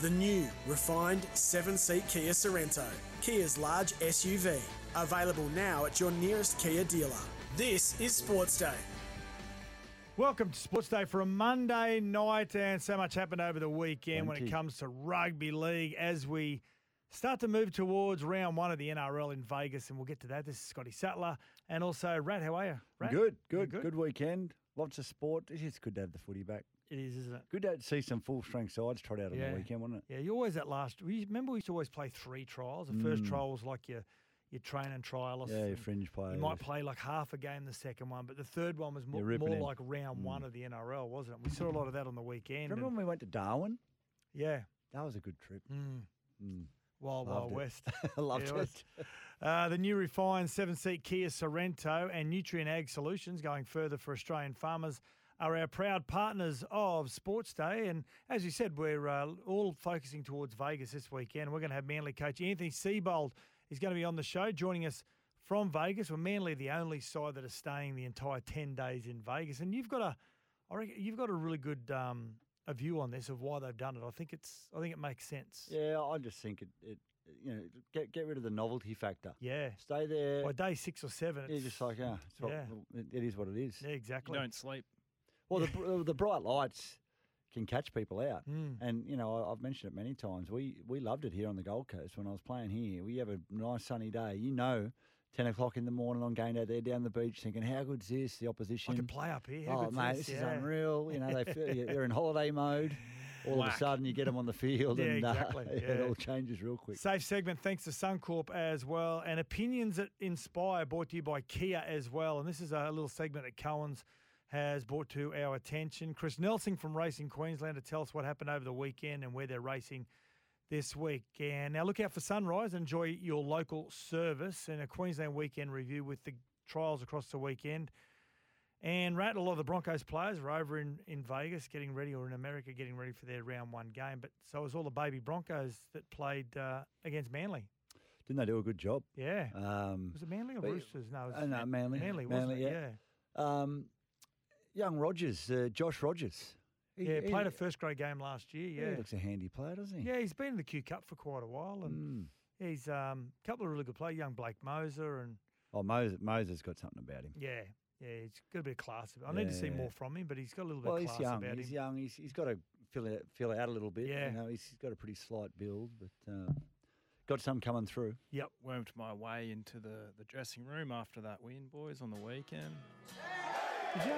The new refined seven seat Kia Sorento, Kia's large SUV. Available now at your nearest Kia dealer. This is Sports Day. Welcome to Sports Day for a Monday night, and so much happened over the weekend Thank when it comes to rugby league as we start to move towards round one of the NRL in Vegas, and we'll get to that. This is Scotty Sattler and also Rat. How are you? Rat? Good, You good, good? good, weekend. Lots of sport. It's just good to have the footy back. It is, isn't it? Good to see some full strength sides trot out on Yeah. the weekend, wasn't it? Yeah, you always that last. Remember we used to always play three trials. The first Mm. trial was like your your training trial. Yeah, your fringe players. You might play like half a game the second one, but the third one was more, more like round one Mm. of the NRL, wasn't it? We saw a lot of that on the weekend. Remember and- when we went to Darwin? yeah. That was a good trip. Mm. Mm. Wild Loved Wild it. West. I loved Yeah, it. Uh, the new refined seven seat Kia Sorento and Nutrient Ag Solutions going further for Australian farmers are our proud partners of Sports Day. And as you said, we're uh, all focusing towards Vegas this weekend. We're going to have Manly coach Anthony Seibold. He's going to be on the show, joining us from Vegas. We're Manly the only side that are staying the entire 10 days in Vegas. And you've got a, I reckon you've got a really good um, a view on this of why they've done it. I think it's, I think it makes sense. Yeah, I just think it, it you know, get get rid of the novelty factor. Yeah. Stay there. By day six or seven, You're it's just like, yeah, it's what, yeah. it, it is what it is. Yeah, exactly. You don't sleep. Well, the, the bright lights can catch people out. Mm. And, you know, I- I've mentioned it many times. We, we loved it here on the Gold Coast when I was playing here. We have a nice sunny day. You know, 10 o'clock in the morning on game day, they're down the beach thinking, how good's this? The opposition. I can play up here. How oh, mate, this? this, is Yeah. unreal. You know, they feel, they're in holiday mode. All of a sudden, you get them on the field, Yeah, and uh, exactly, it all changes real quick. Safe segment thanks to Suncorp as well. And Opinions that Inspire brought to you by Kia as well. And this is a little segment that Cohen's has brought to our attention. Chris Nelson from Racing Queensland to tell us what happened over the weekend and where they're racing this week. And now look out for Sunrise. Enjoy your local service and a Queensland weekend review with the trials across the weekend. And Rat, a lot of the Broncos players are over in, in Vegas getting ready, or in America getting ready for their round one game. But so was all the baby Broncos that played uh, against Manly. Didn't they do a good job? Yeah. Um, Was it Manly or Roosters? No, it was uh, no, Manly. Manly, wasn't Manly, it? yeah. Yeah. um, young Rogers, uh, Josh Rogers. He- Yeah, he- played a first grade game last year. He Yeah. looks a handy player, doesn't he? Yeah, he's been in the Q Cup for quite a while. And Mm. he's um, a couple of really good players. Young Blake Mozer and Oh, Moses, Moses got something about him. yeah, yeah, he's got a bit of class. I need to see more from him, but he's got a little bit Well, of he's class young. about He's him. young. He's, he's got to fill it, fill out a little bit. Yeah. You know, he's, he's got a pretty slight build, but uh, got some coming through. Yep. Wormed my way into the, the dressing room after that win, boys, on the weekend. Did you?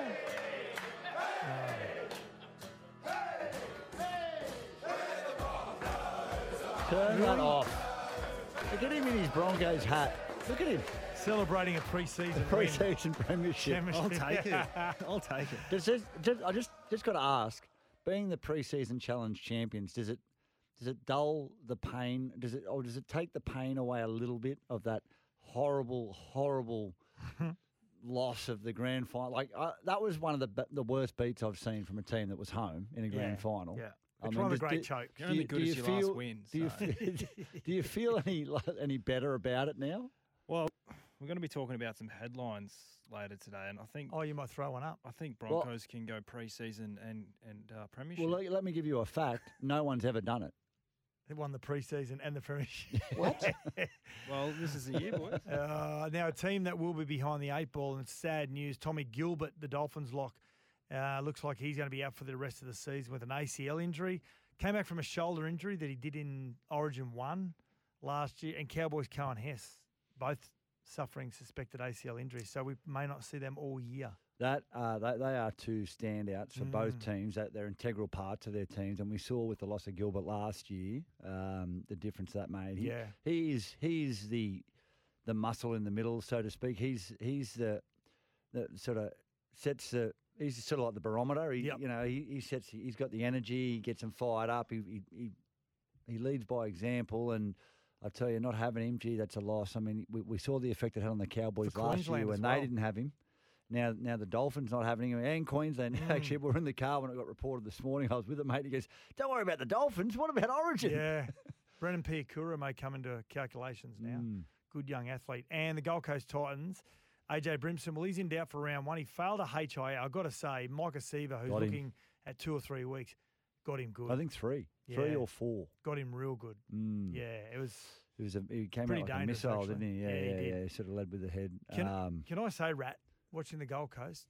Turn that off. Look at him in his Broncos hat. Look at him. Celebrating a preseason win. Pre-season premiership. I'll take it. I'll take it. Does this, just, I just just got to ask, being the pre-season challenge champions, does it does it dull the pain? Does it or does it take the pain away a little bit of that horrible, horrible loss of the grand final? Like uh, that was one of the be- the worst beats I've seen from a team that was home in a grand Yeah, final. Yeah. I It's mean, one of the great do- chokes. You're only do good you as your last feel- win. Do you, so- fe- do you feel any any better about it now? Well, we're going to be talking about some headlines later today, and I think Oh, you might throw one up. I think Well- Broncos can go pre-season and and uh, premiership. Well, let, let me give you a fact. No one's ever done it. They won the preseason and the premiership. What? well, this is the year, boys. Uh, now, a team that will be behind the eight ball, and it's sad news. Tommy Gilbert, the Dolphins lock, uh, looks like he's going to be out for the rest of the season with an ACL injury. Came back from a shoulder injury that he did in Origin 1 last year. And Cowboys Coen Hess, both suffering suspected ACL injuries. So we may not see them all year. That uh, they, they are two standouts for both Mm. teams. That they're integral parts of their teams, and we saw with the loss of Gilbert last year um, the difference that made. He, Yeah. he is he is the the muscle in the middle, so to speak. He's he's the that sort of sets the. He's sort of like the barometer. He, Yep. You know, he, he sets. He's got the energy. He gets them fired up. He he, he he leads by example, and I tell you, not having him, gee, that's a loss. I mean, we, we saw the effect it had on the Cowboys last year when well. they didn't have him. Now, now the Dolphins not having him, and Queensland. Mm. Actually, we were in the car when it got reported this morning. I was with a mate. He goes, "Don't worry about the Dolphins. What about Origin?" Yeah. Brendan Piakura may come into calculations now. Mm. Good young athlete. And the Gold Coast Titans, AJ Brimson, well, he's in doubt for round one. He failed a HIA. I've got to say, Micah Seaver, who's looking at two or three weeks, got him good. I think three, three or four. got him real good. Mm. Yeah, it was. He was a, he came out like a missile, actually. didn't he? Yeah, Yeah, he yeah, did. yeah. He sort of led with the head. Can, um, can I say, Rat, watching the Gold Coast,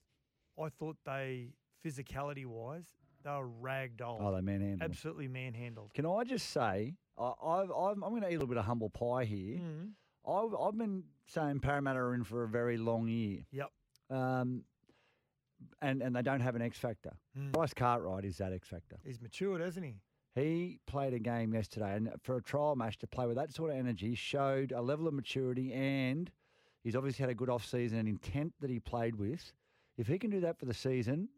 I thought they, physicality wise, they were ragdoll. oh, they manhandled. Absolutely manhandled. Can I just say, I, I've, I'm, I'm going to eat a little bit of humble pie here. Mm. I've, I've been saying Parramatta are in for a very long year. Yep. Um, and, and they don't have an X factor. Mm. Bryce Cartwright is that X factor. He's matured, hasn't he? He played a game yesterday, and for a trial match to play with that sort of energy showed a level of maturity, and he's obviously had a good off season and intent that he played with. If he can do that for the season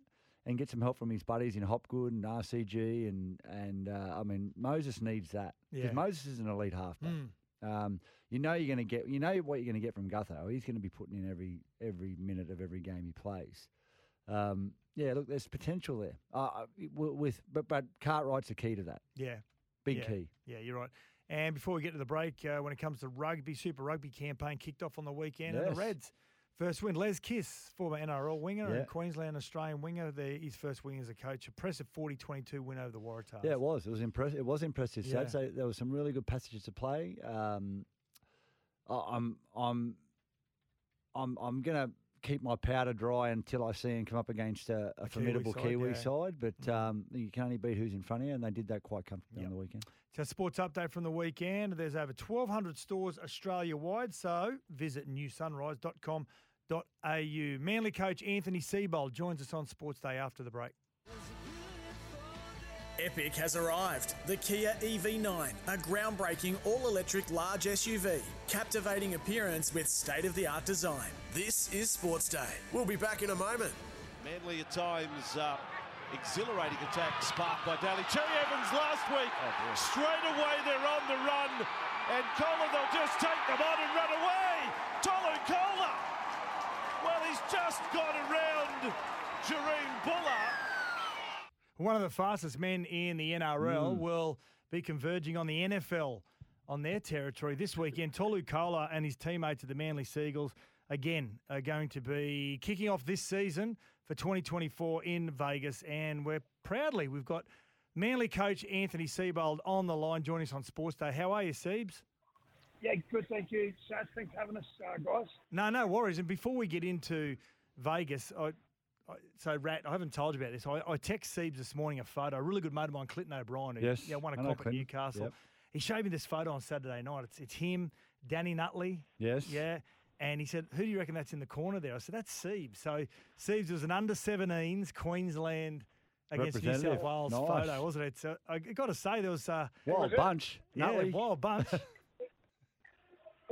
and get some help from his buddies in Hopgood and RCG, and and uh, I mean Moses needs that because Yeah. Moses is an elite halfback. Mm. Um, you know you're going to get, you know what you're going to get from Gutho. He's going to be putting in every every minute of every game he plays. Um, yeah, look, there's potential there. Uh, uh, with but but Cartwright's the key to that. Yeah. Big yeah. key. Yeah, you're right. And before we get to the break, uh, when it comes to rugby, Super Rugby campaign kicked off on the weekend, and the Reds first win. Les Kiss, former NRL winger Yeah. and Queensland Australian winger, the, his first win as a coach. Impressive 40-22 win over the Waratahs. Yeah, it was. It was impressive. It was impressive. Yeah. So there was some really good passages to play. Um, I'm I'm I'm I'm gonna keep my powder dry until I see him come up against a, a A Kiwi formidable side, Kiwi yeah. Side. But um, you can only beat who's in front of you, and they did that quite comfortably Yep. on the weekend. So sports update from the weekend. There's over 1,200 stores Australia-wide, so visit newsunrise.com.au. Manly coach Anthony Seibold joins us on Sports Day after the break. Epic has arrived. The Kia EV9, a groundbreaking all electric large SUV. Captivating appearance with state of the art design. This is Sports Day. We'll be back in a moment. Manly at times uh, exhilarating attack sparked by Daly. Cherry Evans last week. Straight away they're on the run. And Koula, they'll just take them on and run away. Tolu Koula. Well, he's just got around Jerome Buller. One of the fastest men in the Mm. NRL will be converging on the NFL on their territory this weekend. Tolu Koula and his teammates at the Manly Seagulls again are going to be kicking off this season for 2024 in Vegas, and we're proudly we've got Manly coach Anthony Seibold on the line joining us on Sports Day. How are you, Seabs? Yeah, good. Thank you, Sats. Thanks for having us, uh, guys. No, no worries. And before we get into Vegas, I, I, so Rat, I haven't told you about this. I, I text Siebes this morning a photo. A really good mate of mine, Clinton O'Brien, who Yes, yeah, won a know comp at Newcastle. Yep. He showed me this photo on Saturday night. It's it's him, Danny Nutley. Yes. Yeah. And he said, "Who do you reckon that's in the corner there?" I said, "That's Siebes." So Siebes was an under 17s Queensland against New South Wales Nice. photo, wasn't it? So I got to say, there was uh, Wild bunch. yeah, Nutley. wild bunch.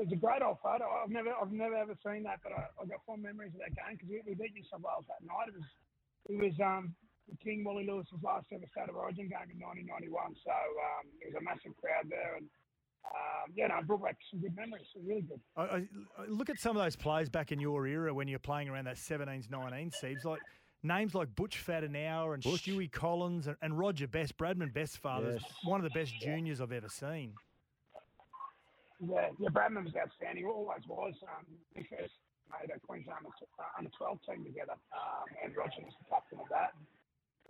It was a great old photo. I've never, I've never ever seen that, but I, I've got fond memories of that game because we, we beat New South Wales that night. It was, it was um, King Wally Lewis's last ever state of origin game in 1991. So um, it was a massive crowd there, and um, yeah, no, it brought back some good memories. It was really good. I, I, I look at some of those players back in your era when you're playing around that 17s, 19s, Seeds, like names like Butch Fadenauer and Butch. Stewie Collins and, and Roger Best, Bradman Best's father, Yes. one of the best juniors I've ever seen. Yeah, yeah, Bradman was outstanding. Always was. Um, we first made a Queensland under, 12 team together, um, and Roger was the captain of that.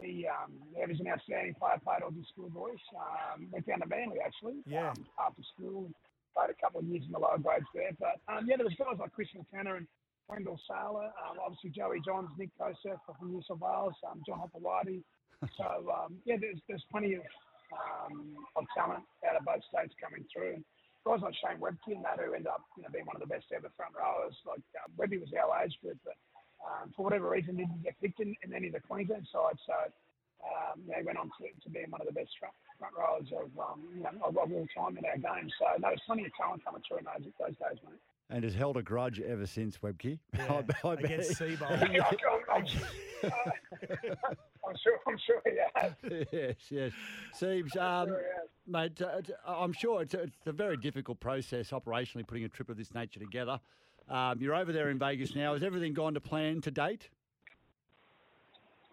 He, um, yeah, he was an outstanding player. Played all his school boys. Um, went down to Manly actually. Yeah. Um, after school, played a couple of years in the lower grades there. But um, yeah, there was guys like Chris McKenna and Wendell Sailor. Um, obviously Joey Johns, Nik Kosef from New South Wales, um, John Hopoate. so um, yeah, there's there's plenty of um, of talent out of both states coming through. And guys like Shane Webke and that who end up you know being one of the best ever front rowers. Like um, Webby was our age group, but um, for whatever reason didn't get picked in, in any of the Queensland side. So um, you know, he went on to, to being one of the best front, front rowers of, um, you know, of, of all time in our game. So no, there's plenty of talent coming through in those, those days, mate. And has held a grudge ever since Webke. Yeah, I, I bet- against Seibold. I'm, I'm, I'm sure, I'm sure he has. yes, yes. Siebes, um, Sure he has. Mate, uh, I'm sure it's a, it's a very difficult process operationally putting a trip of this nature together. Um, you're over there in Vegas now. Has everything gone to plan to date?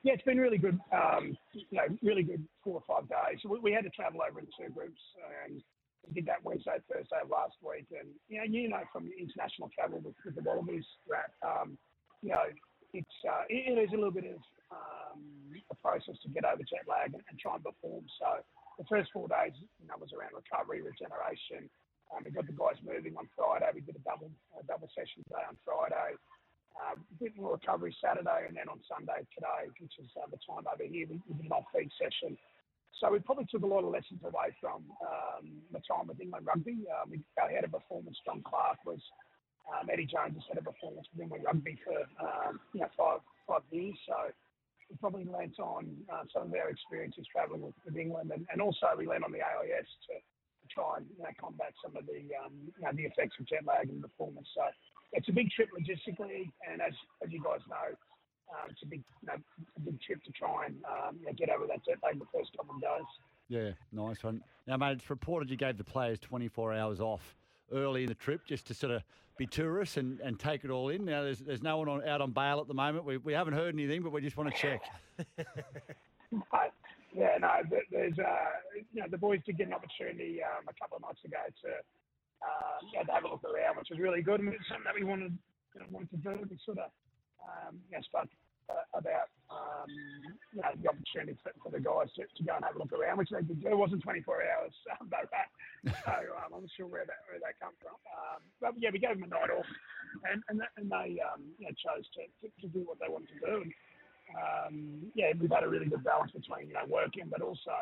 Yeah, it's been really good. Um, you know, really good four or five days. We, we had to travel over in two groups, and we did that Wednesday, Thursday last week. And you know, you know from international travel with, with the Wallabies, that um, you know, it's uh, it, it is a little bit of um, a process to get over jet lag and, and try and perform. So the first four days, you know, was around recovery, regeneration. Um, we got the guys moving on Friday. We did a double a double session day on Friday uh, more recovery Saturday, and then on Sunday today, which is uh, the time over here, we, we did an off-feed session. So we probably took a lot of lessons away from um, the time with England rugby. Um, we, our head of performance, John Clark, was um, Eddie Jones' head of performance with England rugby for um, you know five five years. So probably learnt on uh, some of our experiences travelling with, with England, and, and also we learned on the AIS to, try and you know, combat some of the um, you know, the effects of jet lag and performance. So it's a big trip logistically, and as as you guys know, um, it's a big you know, a big trip to try and um, get over that jet lag the first couple of days. Yeah, nice one. Now, mate, it's reported you gave the players 24 hours off early in the trip just to sort of be tourists and, and take it all in. Now, there's, there's no one on, out on bail at the moment. We, we haven't heard anything, but we just want to check. Yeah, no, th- there's uh, you know the boys did get an opportunity um, a couple of months ago to um, yeah, to have a look around, which was really good, and it's something that we wanted you know wanted to do. We sort of um, you know spoke uh, about you know the opportunity for, for the guys to, to go and have a look around, which they did do. It wasn't 24 hours, um, but so um, I'm not sure where that where that come from. Um, but yeah, we gave them a night off, and and, and they um, you know chose to, to, to do what they wanted to do. And, um, yeah, we've had a really good balance between you know working, but also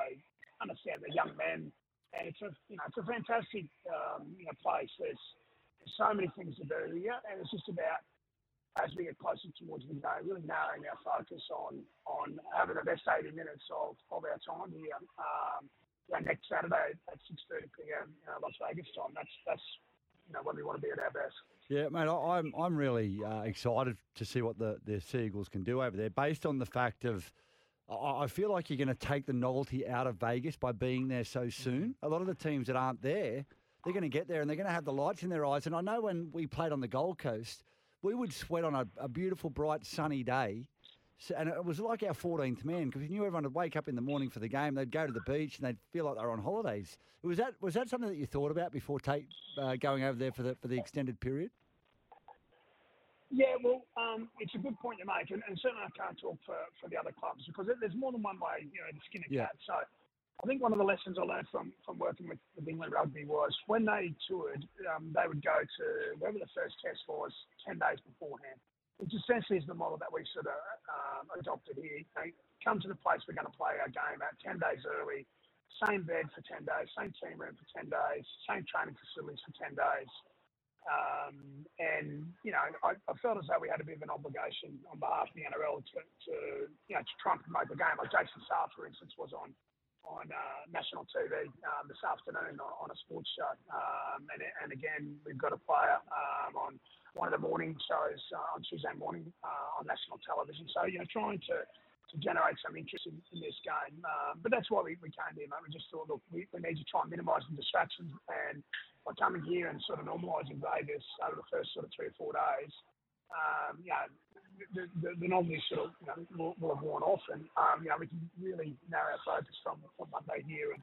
understand the young men, and it's a you know it's a fantastic um, you know place. There's, there's so many things to do here, and it's just about as we get closer towards the game, really narrowing our focus on on having the best 80 minutes of, of our time here. Um, you know, next Saturday at 6:30 p.m. Uh, Las Vegas time. That's that's you know when we want to be at our best. Yeah, mate, I- I'm I'm really uh, excited to see what the the Seagulls can do over there, based on the fact of. I I feel like you're going to take the novelty out of Vegas by being there so soon. A lot of the teams that aren't there, they're going to get there and they're going to have the lights in their eyes. And I know when we played on the Gold Coast, we would sweat on a, a beautiful, bright, sunny day. So, and it was like our 14th man because we knew everyone would wake up in the morning for the game. They'd go to the beach and they'd feel like they were on holidays. Was that was that something that you thought about before take, uh, going over there for the for the extended period? Yeah, well, um, it's a good point you make, and, and certainly I can't talk for, for the other clubs because there's more than one way, you know, to skin a Yeah. cat. So I think one of the lessons I learned from, from working with, with England Rugby was when they toured, um, they would go to wherever the first test was 10 days beforehand, which essentially is the model that we sort of um, adopted here. They come to the place we're going to play our game at 10 days early, same bed for 10 days, same team room for 10 days, same training facilities for 10 days. Um, and you know, I, I felt as though we had a bit of an obligation on behalf of the NRL to, to you know to try and promote the game. Like Jason Saab, for instance, was on on uh, national TV um, this afternoon on, on a sports show. Um, and, and again, we've got a player um, on one of the morning shows uh, on Tuesday morning uh, on national television. So you know, trying to to generate some interest in, in this game. Um, but that's why we, we came here, mate. We just thought, look, we, we need to try and minimise the distractions. And by coming here and sort of normalising Vegas over the first sort of three or four days, um, you know, the, the, the novelty sort of you know, will, will have worn off. And, um, you know, we can really narrow our focus from, from Monday here and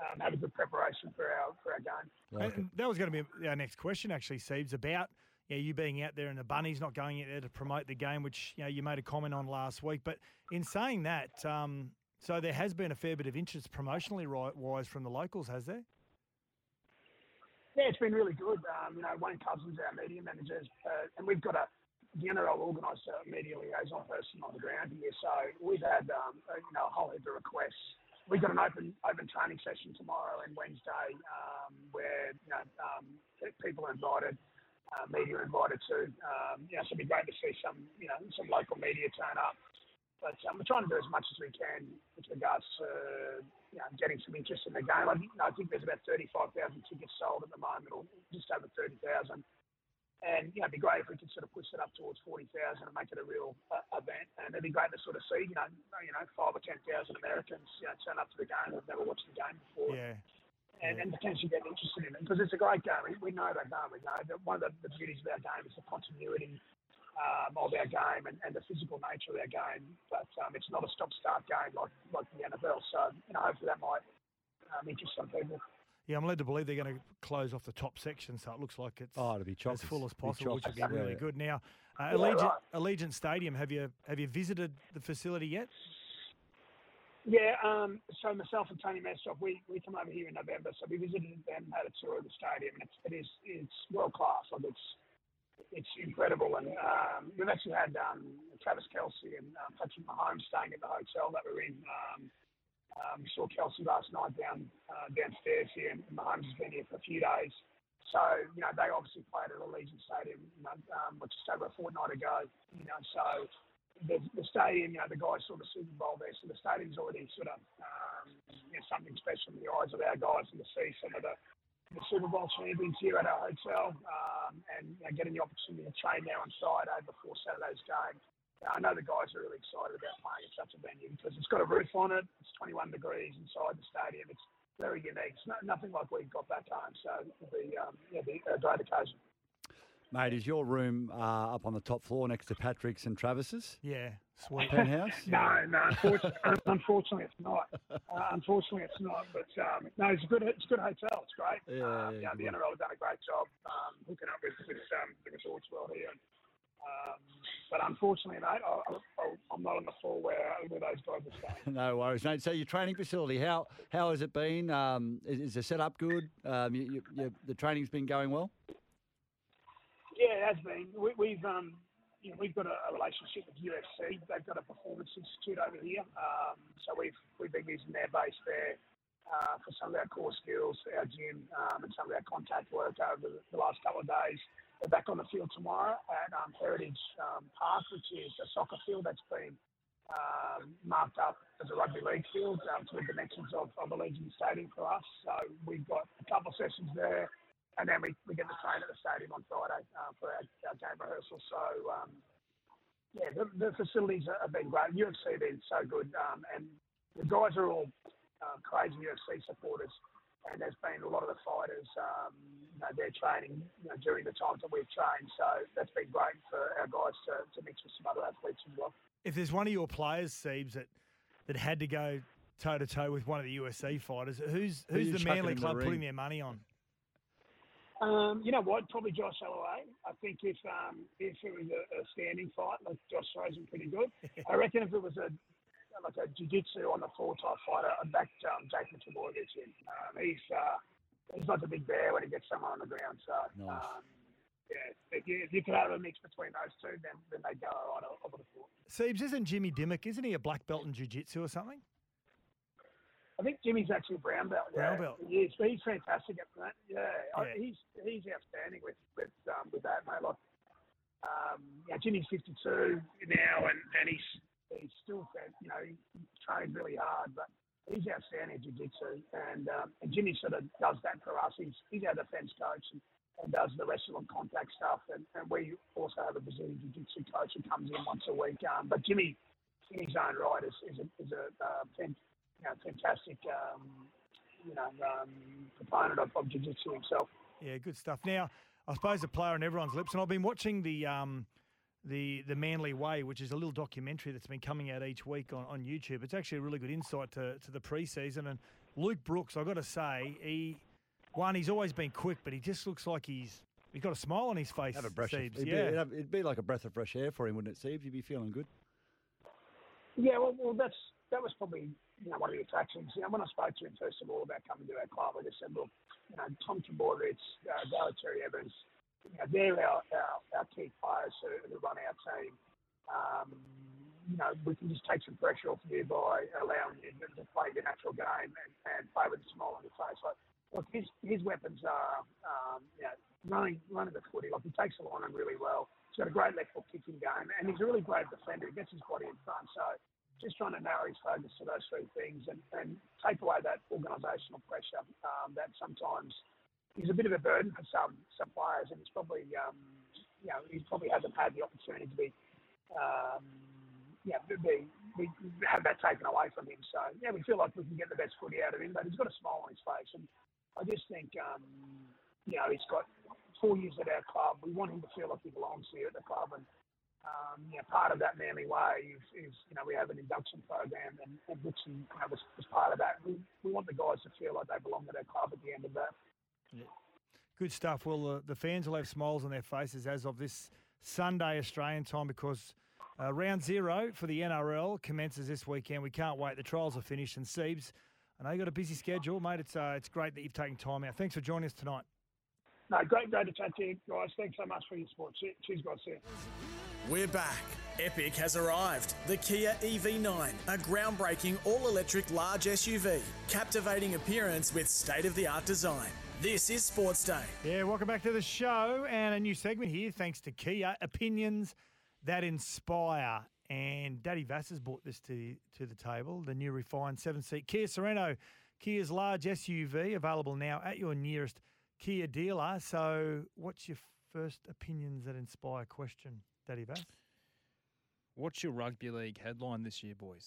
um, have a good preparation for our, for our game. And that was going to be our next question, actually, Siebes, about you, know, you being out there and the bunnies not going out there to promote the game, which you know you made a comment on last week. But in saying that, um, so there has been a fair bit of interest promotionally wise from the locals, has there? Yeah, it's been really good. Um, you know, Wayne Cousins, our media manager, uh, and we've got a organised a media liaison person on the ground here. So we've had um, you know a whole heap of requests we've got an open open training session tomorrow and Wednesday um, where you know um, people are invited, uh, media are invited to. Um, you know, so it'd be great to see some you know some local media turn up. But um, we're trying to do as much as we can with regards to you know, getting some interest in the game. I, you know, I think there's about 35,000 tickets sold at the moment, or just over 30,000. And you know, it'd be great if we could sort of push it up towards 40,000 and make it a real uh, event. And it'd be great to sort of see, you know, you know, five or 10,000 Americans, you know, turn up to the game who've never watched the game before. Yeah. And, and potentially get interested in it because it's a great game. We, we know that, don't we? know that one of the, the beauties of our game is the continuity um, of our game and, and the physical nature of our game. But um, it's not a stop-start game like like the NFL. So you know, hopefully that might um, interest some people. Yeah, I'm led to believe they're going to close off the top section, so it looks like it's Oh, it'll be as full as possible, which would be really Yeah. good. Now, uh, Yeah, Allegiant, right. Allegiant Stadium, have you have you visited the facility yet? Yeah, um, so myself and Tony Mestrov, we, we come over here in November, so we visited them, had a tour of the stadium, and it's, it is it's world class. Like it's it's incredible, and um, we've actually had um, Travis Kelce and um, Patrick Mahomes staying at the hotel that we're in. Um, um, saw Kelce last night down uh, downstairs here, and Mahomes has been here for a few days. So you know they obviously played at Allegiant Stadium, you know, um, just over a fortnight ago. You know, so the, the stadium, you know, the guys saw the Super Bowl there, so the stadium's already sort of um, you know, something special in the eyes of our guys, and to see some of the, the Super Bowl champions here at our hotel, um, and you know, getting the opportunity to train there on Friday before Saturday's game. You know, I know the guys are really excited about playing at such a venue because it's got a roof on it. It's 21 degrees inside the stadium. It's very unique. It's not, nothing like we've got back home. So it'll be, um, yeah, be a great occasion. Mate, is your room uh, up on the top floor next to Patrick's and Travis's Yeah, sweet. penthouse? No, no. Unfortunately, unfortunately it's not. Uh, unfortunately, it's not. But um, no, it's a good. It's a good hotel. It's great. Yeah, um, yeah, yeah, the good. NRL has done a great job um, hooking up with, with um, the resorts world here. Um, but unfortunately, mate, I, I, I'm not on the floor where, where those guys are staying. No worries, mate. So your training facility, how how has it been? Um, is, is the setup good? Um, you, you, you, the training's been going well. Yeah, it has been. We, we've um, you know, we've got a, a relationship with UFC. They've got a performance institute over here, um, so we've we've been using their base there uh, for some of our core skills, our gym, um, and some of our contact work over the, the last couple of days. We're back on the field tomorrow at um, Heritage um, Park, which is a soccer field that's been um, marked up as a rugby league field um, to the dimensions of, of the Legion Stadium for us. So we've got a couple of sessions there, and then we, we get to train at the stadium on Friday uh, for our, our game rehearsal. So um, yeah, the, the facilities have been great. UFC have been so good, um, and the guys are all uh, crazy UFC supporters. And there's been a lot of the fighters, um, you know, they're training you know, during the times that we've trained. So that's been great for our guys to, to mix with some other athletes as well. If there's one of your players, Siebes, that that had to go toe to toe with one of the UFC fighters, who's who's you the Manly in the club putting their money on? Um, you know what? Probably Josh Holloway. I think if um, if it was a, a standing fight, like Josh throws him pretty good. I reckon if it was a like a jiu-jitsu on the floor type fighter, I'd back um, Jason Trbojevic in. Um, he's uh, he's like a big bear when he gets someone on the ground. So Nice. um, yeah, if you, if you could have a mix between those two, then then they go all right. I, I would have thought. Siebes, isn't Jimmy Dymock, isn't he a black belt in jiu-jitsu or something? I think Jimmy's actually a brown belt. Brown yeah. belt. He is, but he's fantastic at that. Yeah, I, he's he's outstanding with with um, with that, mate. Like, um, yeah, Jimmy's 52 now, and, and he's he's still, fan- you know, he trains really hard, but he's outstanding jiu-jitsu. And um, and Jimmy sort of does that for us. He's he's our defence coach and, and does the wrestling and contact stuff. And, and we also have a Brazilian jiu-jitsu coach who comes in once a week. Um, but Jimmy, in his own right, is is a, is a uh, fan, you know, fantastic, um, you know, um, proponent of, of jiu-jitsu himself. Yeah, good stuff. Now, I suppose a player on everyone's lips, and I've been watching the um, the the Manly Way, which is a little documentary that's been coming out each week on, on YouTube. It's actually a really good insight to, to the preseason. And Luke Brooks, I've got to say, he one, he's always been quick, but he just looks like he's he's got a smile on his face. Have a breath. Of, it'd, be, yeah. it'd, have- it'd be like a breath of fresh air for him, wouldn't it, Steve? You'd be feeling good. Yeah, well, well, that's that was probably you know one of the attractions. You know, when I spoke to him first of all about coming to our club, I just said, look, you know, Tom Trbojevic, uh, Daly Cherry Evans, know, they're our, our, our key players who, who run our team. Um, you know, we can just take some pressure off you by allowing you to play your natural game and, and play with a smile on your face. Like, look, his his weapons are, um, you know, running running the footy. Like he takes the line really well. He's got a great left foot kicking game, and he's a really great defender. He gets his body in front. So just trying to narrow his focus to those three things and, and take away that organisational pressure um, that sometimes is a bit of a burden for some some players, and he's probably um, you know he probably hasn't had the opportunity to be um, yeah be, be, have that taken away from him. So yeah, we feel like we can get the best footy out of him, but he's got a smile on his face, and I just think um, you know he's got four years at our club. We want him to feel like he belongs here at the club, and um, part of that Manly way is, is, you know, we have an induction program, and, and Dixon you know, was, was part of that. We, we want the guys to feel like they belong at our club at the end of that. Yeah. Good stuff. Well, uh, the fans will have smiles on their faces as of this Sunday Australian time because uh, round zero for the NRL commences this weekend. We can't wait. The trials are finished, and Siebes, I know you've got a busy schedule, mate. It's uh, it's great that you've taken time out. Thanks for joining us tonight. No, great, great to chat to you guys. Thanks so much for your support. Cheers, guys. See you. We're back. Epic has arrived. The Kia EV9, a groundbreaking all electric large SUV, captivating appearance with state of the art design. This is Sports Day. Yeah, welcome back to the show and a new segment here thanks to Kia Opinions that inspire. And Daddy Vass has brought this to, to the table the new refined seven seat Kia Sorento, Kia's large SUV, available now at your nearest Kia dealer. So, what's your first opinions that inspire question, Daddy Vass? What's your rugby league headline this year, boys?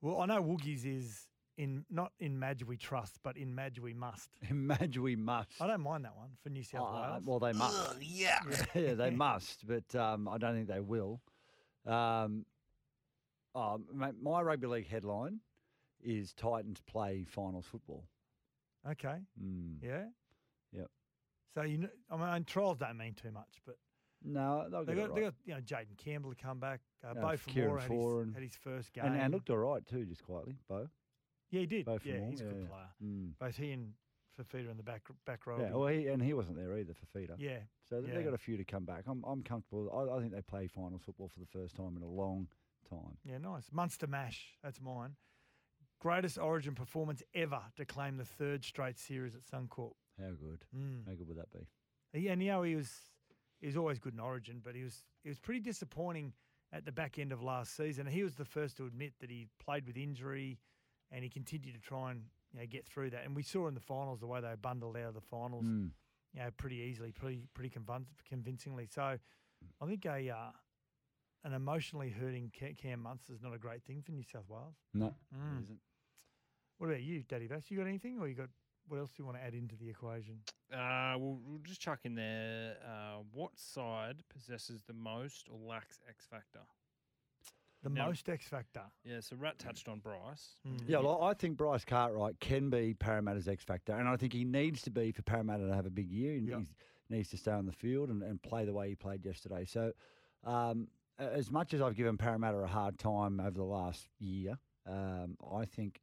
Well, I know Woogies is in not in Madge we trust, but in Madge we must. In Madge we must. I don't mind that one for New South Uh, Wales. well, they must. yeah. yeah, they must, but um, I don't think they will. Um, oh, my rugby league headline is Titans play finals football. Okay. Mm. Yeah. Yep. So you know, I mean, trials don't mean too much, but No, they'll they get got, it they got you know Jayden Campbell to come back. Uh, Yeah, Bo Kieran Famora had, his, had his first game. and, and looked all right too, just quietly, Bo. Yeah, he did. Bo yeah, he's a good yeah. player. Mm. Both he and Fifita in the back back row. Yeah, well, he, and he wasn't there either for feeder. yeah. So they yeah. they got a few to come back. I'm, I'm comfortable. I, I think they play finals football for the first time in a long time. Yeah, nice. Munster Mash, that's mine. Greatest Origin performance ever to claim the third straight series at Suncorp. How good? Mm. How good would that be? Yeah, and you know he was he was always good in Origin, but he was he was pretty disappointing at the back end of last season. He was the first to admit that he played with injury, and he continued to try and you know, get through that. And we saw in the finals the way they bundled out of the finals, Mm. you know, pretty easily, pretty pretty convin- convincingly. So I think a uh, an emotionally hurting Ca- Cam Munster is not a great thing for New South Wales. No, Mm. it isn't. What about you, Daddy Vass? You got anything, or you got what else do you want to add into the equation? Uh, we'll, we'll just chuck in there. Uh, what side possesses the most or lacks X factor? The Now- most X factor. Yeah, so Rat touched on Bryce. Mm. Yeah, well, I think Bryce Cartwright can be Parramatta's X factor, and I think he needs to be for Parramatta to have a big year. And Yeah. he needs to stay on the field and, and play the way he played yesterday. So, um, as much as I've given Parramatta a hard time over the last year, um, I think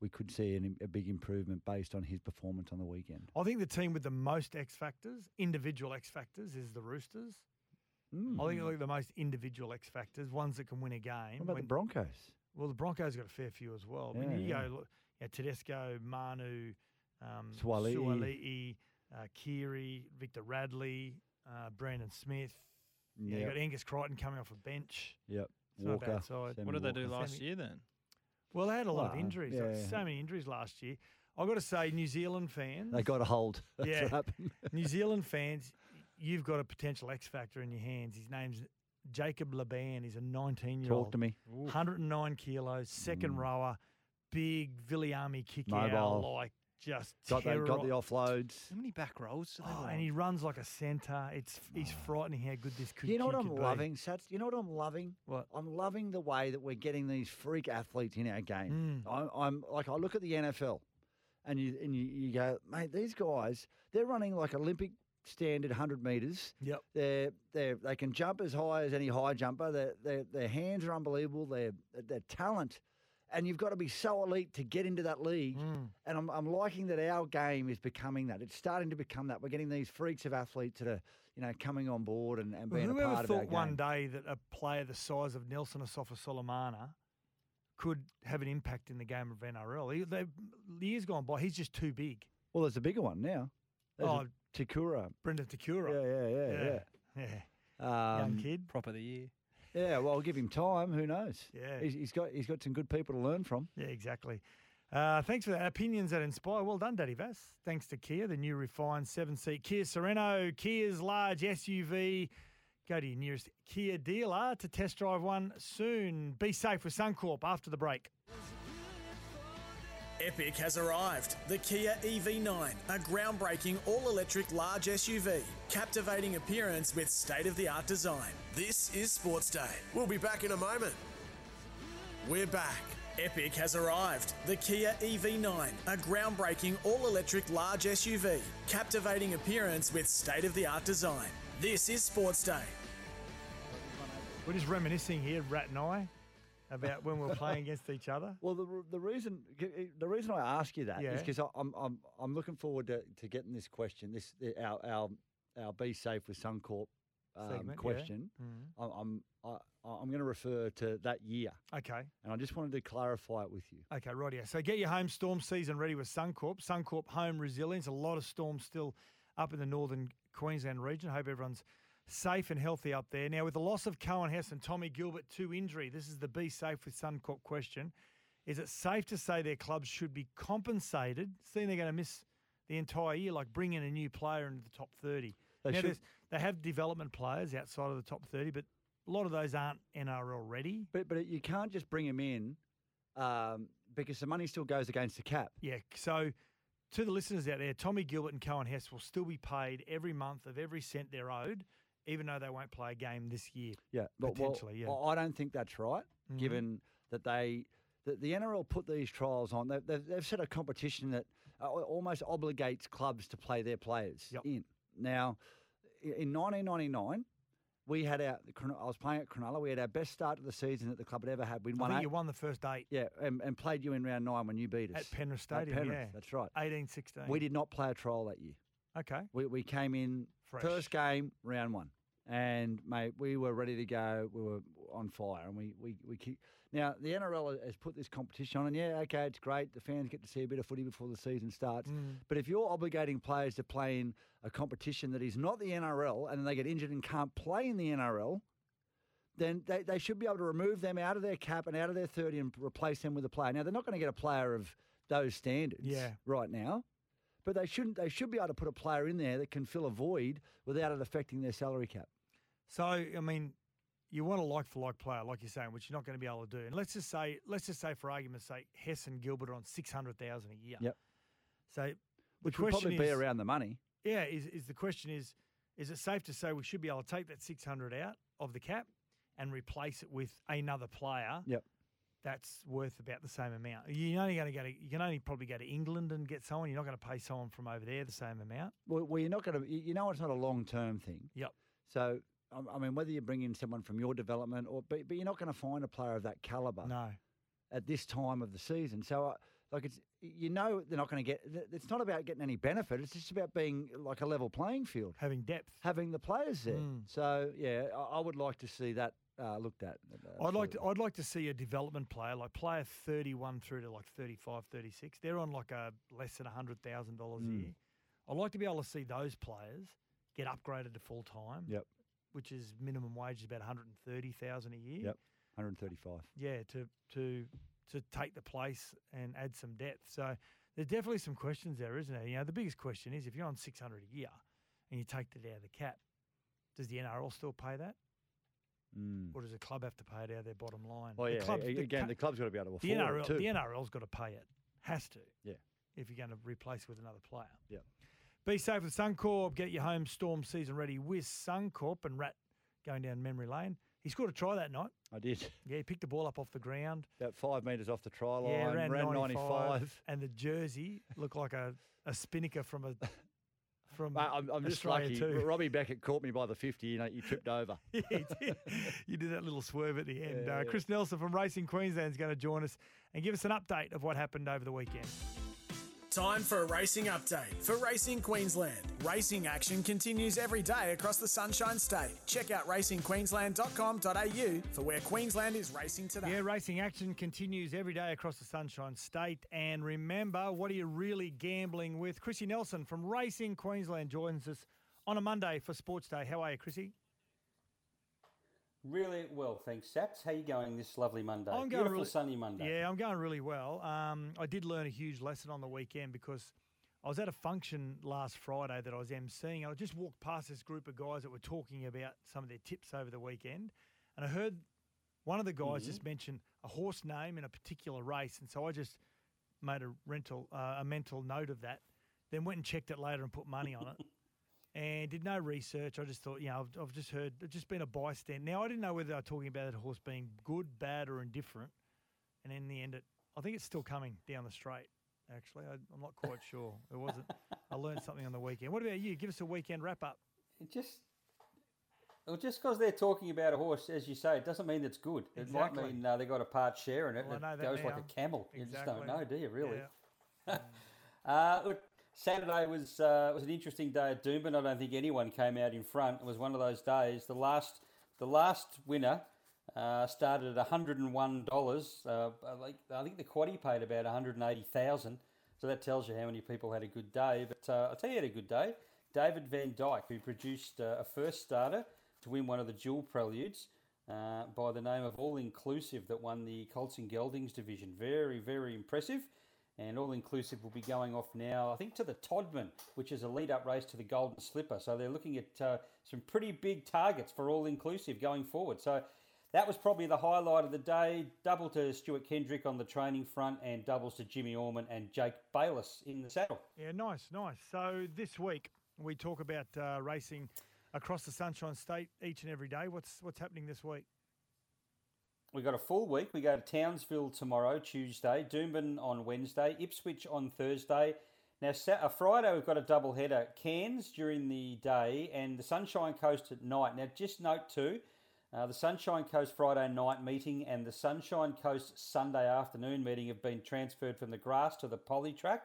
we could see an, a big improvement based on his performance on the weekend. I think the team with the most X factors, individual X factors, is the Roosters. Mm. I think like the most individual X factors, ones that can win a game. What about the Broncos? well, the Broncos got a fair few as well. when Yeah, you yeah. go, look, yeah, Tedesco, Manu, um, Suaalii. Suaalii, uh, Kiri, Victor Radley, uh, Brandon Smith. Yeah, you got Angus Crichton coming off a bench. Yep. It's Walker. bad side. What did they do last Sammy- year then? Well, they had a lot of Well, injuries. like, yeah. So many injuries last year. I've got to say, New Zealand fans. They got a hold. That's Yeah. what happened. New Zealand fans, you've got a potential X factor in your hands. His name's Jacob Laban. He's a 19 year Talk old. to me. 109 kilos, second Mm. rower, big Viliami kick Mobile. out, like just Got, the, got the offloads. How many back rolls Oh, want? and he runs like a centre. It's he's frightening how good this could. Be. You know what I'm could be. loving, Sats? You know what I'm loving? What? I'm loving the way that we're getting these freak athletes in our game. Mm. I'm, I'm like, I look at the NFL, and you and you, you go, mate, these guys, they're running like Olympic standard 100 meters. Yep. They're they are they can jump as high as any high jumper. Their their their hands are unbelievable. Their their talent and you've got to be so elite to get into that league. Mm. And I'm, I'm liking that our game is becoming that. It's starting to become that. We're getting these freaks of athletes that are, you know, coming on board and, and Well, being a part of our thought one day that a player the size of Nelson Asofa-Solomona could have an impact in the game of NRL? He, they, years gone by, he's just too big. Well, there's a bigger one now. There's Oh, a Takura. Brendan Takura. Yeah, yeah, yeah, yeah. yeah. Um, Young kid. Prop of the year. Yeah, well, I'll give him time. Who knows? Yeah. he's, he's got he's got some good people to learn from. Yeah, exactly. Uh, thanks for that. Opinions that inspire. Well done, Daddy Vass. Thanks to Kia, the new refined seven seat Kia Sorento, Kia's large SUV. Go to your nearest Kia dealer to test drive one soon. Be safe with Suncorp after the break. Epic has arrived. The Kia EV9, a groundbreaking all electric large SUV. Captivating appearance with state of the art design. This is Sports Day. We'll be back in a moment. We're back. Epic has arrived. The Kia EV9, a groundbreaking all electric large SUV. Captivating appearance with state of the art design. This is Sports Day. We're just reminiscing here, Rat and I, about when we're playing against each other. Well, the, the reason the reason I ask you that is Yeah. because I'm, I'm I'm looking forward to, to getting this question. This our our our be safe with Suncorp um, Segment, yeah. question. Mhm. I'm I'm I, I'm going to refer to that year, Okay. and I just wanted to clarify it with you. Okay, right here. So get your home storm season ready with Suncorp. Suncorp Home Resilience. A lot of storms still up in the northern Queensland region. Hope everyone's safe and healthy up there. Now, with the loss of Coen Hess and Tommy Gilbert to injury, this is the be safe with Suncorp question. Is it safe to say their clubs should be compensated, seeing they're going to miss the entire year, like bring in a new player into the top 30? They now, should- they have development players outside of the top 30, but a lot of those aren't NRL ready. But but you can't just bring them in um, because the money still goes against the cap. Yeah. So, to the listeners out there, Tommy Gilbert and Coen Hess will still be paid every month of every cent they're owed, even though they won't play a game this year. Yeah, but well, Potentially, yeah. I I don't think that's right, Mhm. given that they the, the NRL put these trials on. They've, they've, they've set a competition that uh, almost obligates clubs to play their players Yep. in. Now, in 1999. We had our. I was playing at Cronulla. We had our best start to the season that the club had ever had. We I won think eight. you won the first eight Yeah, and, and played you in round nine when you beat us at Penrith At Stadium. Penrith, yeah. that's right. 18 16. We did not play a trial that year. Okay. We, we came in Fresh. first game, round one, and mate, we were ready to go. We were on fire, and we we we kick. Now the NRL has put this competition on, and yeah, okay, it's great. The fans get to see a bit of footy before the season starts. Mm. But if you're obligating players to play in a competition that is not the NRL, and then they get injured and can't play in the NRL. Then they, they should be able to remove them out of their cap and out of their 30 and replace them with a player. Now, they're not going to get a player of those standards Yeah. right now, but they shouldn't. They should be able to put a player in there that can fill a void without it affecting their salary cap. So, I mean, you want a like for like player, like you're saying, which you're not going to be able to do. And let's just say, let's just say, for argument's sake, Hess and Gilbert are on 600000 a year. Yep. So, Which would probably be around the money. Yeah, is, is the question is is it safe to say we should be able to take that 600 out of the cap and replace it with another player Yep. that's worth about the same amount? You're only going to go to you can only probably go to England and get someone. You're not going to pay someone from over there the same amount. Well, well you're not going to. You know, it's not a long term thing. Yep. So, I- I mean, whether you bring in someone from your development or, but, but you're not going to find a player of that caliber No. at this time of the season. So, uh, like, it's you know they're not going to get. It's not about getting any benefit. It's just about being like a level playing field, Having depth. having the players there. Mm. So, yeah, I, I would like to see that uh, looked at. I'd like to. I'd like to see a development player like player 31 through to like 35, 36. They're on like a less than $100,000 a Mm. year. I'd like to be able to see those players get upgraded to full time. Yep. Which is minimum wage is about 130,000 a year. Yep. 135. Yeah, to to to take the place and add some depth. So there's definitely some questions there, isn't there? You know, the biggest question is if you're on 600 a year and you take that out of the cap, does the NRL still pay that? Mm. Or does the club have to pay it out of their bottom line? Well, The yeah. the again, ca- the club's got to be able to the afford NRL, it too. the NRL's got to pay it. Has to. Yeah. If you're going to replace with another player. Yep. Be safe with Suncorp. Get your home storm season ready with Suncorp and Rat going down memory lane. He scored a try that night. I did. Yeah, he picked the ball up off the ground. About five metres off the try line. Yeah, ran, ran 95, 95. And the jersey looked like a, a spinnaker from a Mate, I'm, I'm just lucky. too. Robbie Beckett caught me by the 50. You know, you tripped over. Yeah, you did. you did that little swerve at the end. Yeah, uh, yeah. Chris Nelson from Racing Queensland is going to join us and give us an update of what happened over the weekend. Time for a racing update for Racing Queensland. Racing action continues every day across the Sunshine State. Check out racingqueensland.com.au for where Queensland is racing today. Yeah, racing action continues every day across the Sunshine State. And remember, what are you really gambling with? Chrissy Nelson from Racing Queensland joins us on a Monday for Sports Day. How are you, Chrissy? Really well, thanks, Sats. How you going this lovely Monday? I'm going Beautiful really, sunny Monday. Yeah, I'm going really well. Um, I did learn a huge lesson on the weekend because I was at a function last Friday that I was emceeing, I just walked past this group of guys that were talking about some of their tips over the weekend, and I heard one of the guys Mm-hmm. just mention a horse name in a particular race, and so I just made a rental, uh, a mental note of that. Then went and checked it later and put money on it. And did no research. I just thought, you know, I've, I've just heard, I've just been a bystander. Now I didn't know whether they were talking about that horse being good, bad, or indifferent. And in the end, it, I think it's still coming down the straight. Actually, I, I'm not quite sure. It wasn't. I learned something on the weekend. What about you? Give us a weekend wrap up. It just well, just because they're talking about a horse, as you say, it doesn't mean it's good. It Exactly. might mean uh, they got a part share in it. Well, I and know it goes like a camel. You just don't Exactly. know, do you? Really? Yeah. Uh, look, Saturday was uh, was an interesting day at Doomben. I don't think anyone came out in front. It was one of those days. The last the last winner uh, started at one hundred and one dollars. Uh, I think- I think the quaddy paid about one hundred and eighty thousand. So that tells you how many people had a good day. But uh, I'll tell you, had a good day. David Vandyke, who produced uh, a first starter to win one of the dual preludes. Uh, by the name of All Inclusive, that won the Colts and Geldings division. Very, very impressive and all inclusive will be going off now, I think, to the Todman, which is a lead up race to the Golden Slipper. So they're looking at uh, some pretty big targets for all inclusive going forward. So that was probably the highlight of the day. Double to Stuart Kendrick on the training front, and doubles to Jimmy Orman and Jake Bayliss in the saddle. Yeah, nice, nice. So this week we talk about uh, racing across the Sunshine State each and every day. What's what's happening this week? We've got a full week. We go to Townsville tomorrow, Tuesday, Doomben on Wednesday, Ipswich on Thursday. Now, Sa- uh, Friday, we've got a double header Cairns during the day and the Sunshine Coast at night. Now, just note too, uh, the Sunshine Coast Friday night meeting and the Sunshine Coast Sunday afternoon meeting have been transferred from the grass to the poly track.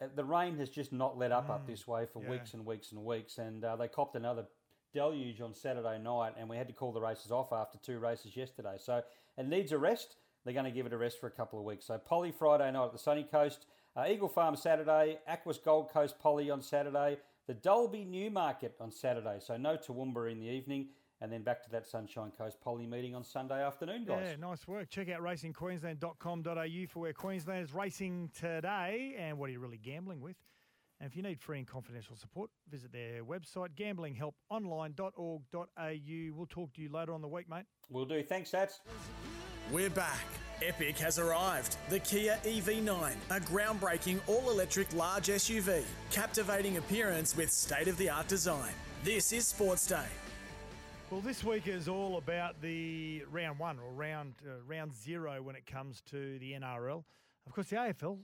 Uh, the rain has just not let up up this way for yeah. weeks and weeks and weeks, and uh, they copped another deluge on Saturday night, and we had to call the races off after two races yesterday. So it needs a rest. They're going to give it a rest for a couple of weeks. So Polly Friday night at the sunny coast, uh, Eagle Farm Saturday, Aquis Gold Coast Polly on Saturday, the Dalby Newmarket on Saturday. So no Toowoomba in the evening, and then back to that Sunshine Coast Polly meeting on Sunday afternoon, guys. Yeah, nice work. Check out racingqueensland.com.au for where Queensland is racing today and what are you really gambling with. And if you need free and confidential support, visit their website, gamblinghelponline.org.au. We'll talk to you later on the week, mate. We'll do. Thanks, Sats. We're back. Epic has arrived. The Kia EV9, a groundbreaking all electric large SUV, captivating appearance with state of the art design. This is Sports Day. Well, this week is all about the round one or round uh, round zero when it comes to the NRL. Of course, the AFL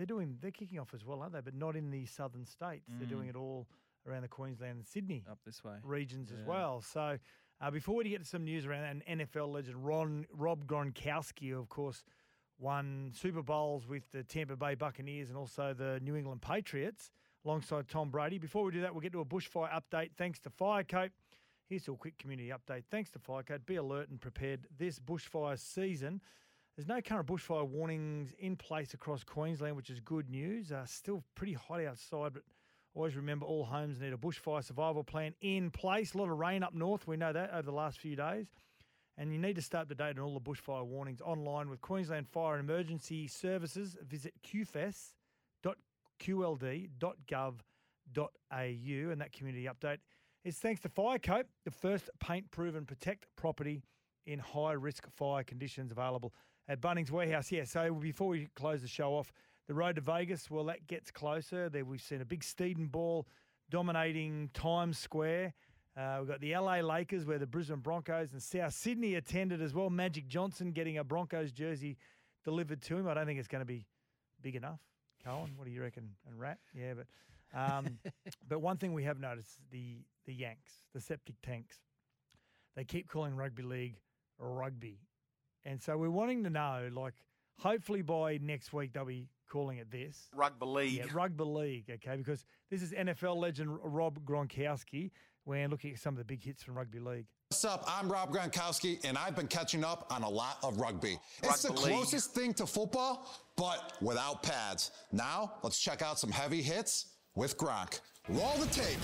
they're doing they're kicking off as well, aren't they? But not in the southern states. They're doing it all around the Queensland and Sydney Up this way. regions as well. So uh, before we get to some news around that, and NFL legend Ron Rob Gronkowski, of course, won Super Bowls with the Tampa Bay Buccaneers and also the New England Patriots alongside Tom Brady. Before we do that, we'll get to a bushfire update thanks to Firecoat. Here's to a quick community update. Thanks to Firecoat. Be alert and prepared this bushfire season. There's no current bushfire warnings in place across Queensland, which is good news. Uh, still pretty hot outside, but always remember all homes need a bushfire survival plan in place. A lot of rain up north, we know that over the last few days. And you need to stay up to date on all the bushfire warnings online with Queensland Fire and Emergency Services. Visit qfes.qld.gov.au and that community update is thanks to Firecoat, the first paint proven protect property in high risk fire conditions available at Bunnings Warehouse. Yeah, so before we close the show off, the road to Vegas, well, that gets closer. There we've seen a big Steeden ball dominating Times Square. Uh, we've got the LA Lakers, where the Brisbane Broncos and South Sydney attended as well. Magic Johnson getting a Broncos jersey delivered to him. I don't think it's going to be big enough. Cohen, what do you reckon? And Rat, yeah, but Um, but one thing we have noticed the the Yanks, the septic tanks, they keep calling rugby league rugby, and so we're wanting to know, like, hopefully by next week they'll be calling it this Rugby league. yeah, rugby league, okay? Because this is NFL legend Rob Gronkowski. We're looking at some of the big hits from rugby league. What's up? I'm Rob Gronkowski, and I've been catching up on a lot of rugby. It's the Rugby league. closest thing to football, but without pads. Now, let's check out some heavy hits with Gronk. Roll the tape.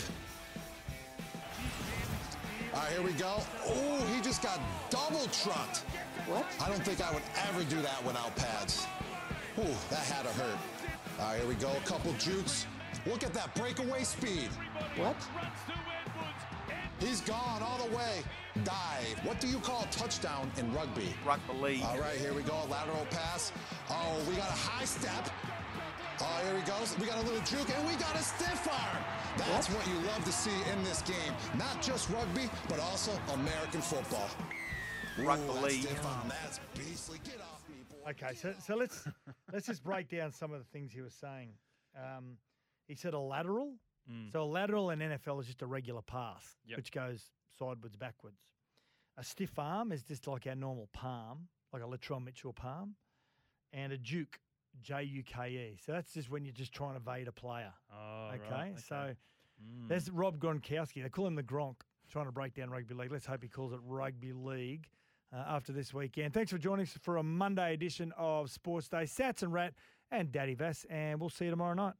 All right, here we go. Oh, he just got double trucked. What? I don't think I would ever do that without pads. Ooh, that had to hurt. All right, here we go. A couple jukes. Look at that breakaway speed. What? He's gone all the way. Dive. What do you call a touchdown in rugby? Rugby league. All right, here we go. Lateral pass. Oh, we got a high step. Oh, here he goes. We got a little juke, and we got a stiff arm. That's what, you love to see in this game. Not just rugby, but also American football. Rugby that league. Stiff arm. That's beastly. Get off me, boy. Okay, so so let's let's just break down some of the things he was saying. Um, he said a lateral. So a lateral in NFL is just a regular pass, Yep. which goes sideways, backwards. A stiff arm is just like our normal palm, like a Latrell Mitchell palm, and a juke, J U K E. So that's just when you're just trying to evade a player. Oh, okay? right, so Mm. there's Rob Gronkowski. They call him the Gronk, trying to break down rugby league. Let's hope he calls it rugby league uh, after this weekend. Thanks for joining us for a Monday edition of Sports Day. Sats and Rat and Daddy Vass, and we'll see you tomorrow night.